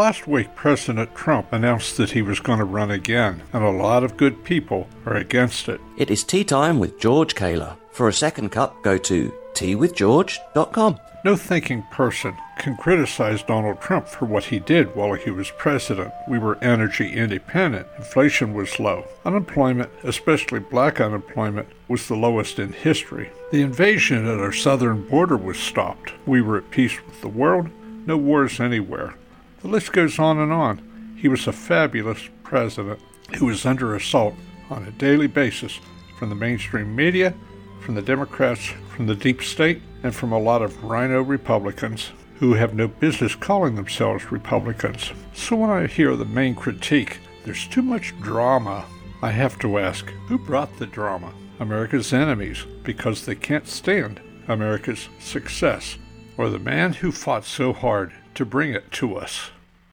Last week, President Trump announced that he was going to run again, and a lot of good people are against it. It is tea time with George Kaler. For a second cup, go to teawithgeorge.com. No thinking person can criticize Donald Trump for what he did while he was president. We were energy independent. Inflation was low. Unemployment, especially black unemployment, was the lowest in history. The invasion at our southern border was stopped. We were at peace with the world. No wars anywhere. The list goes on and on. He was a fabulous president who was under assault on a daily basis from the mainstream media, from the Democrats, from the deep state, and from a lot of RINO Republicans who have no business calling themselves Republicans. So when I hear the main critique, there's too much drama, I have to ask, who brought the drama? America's enemies, because they can't stand America's success, or the man who fought so hard to bring it to us.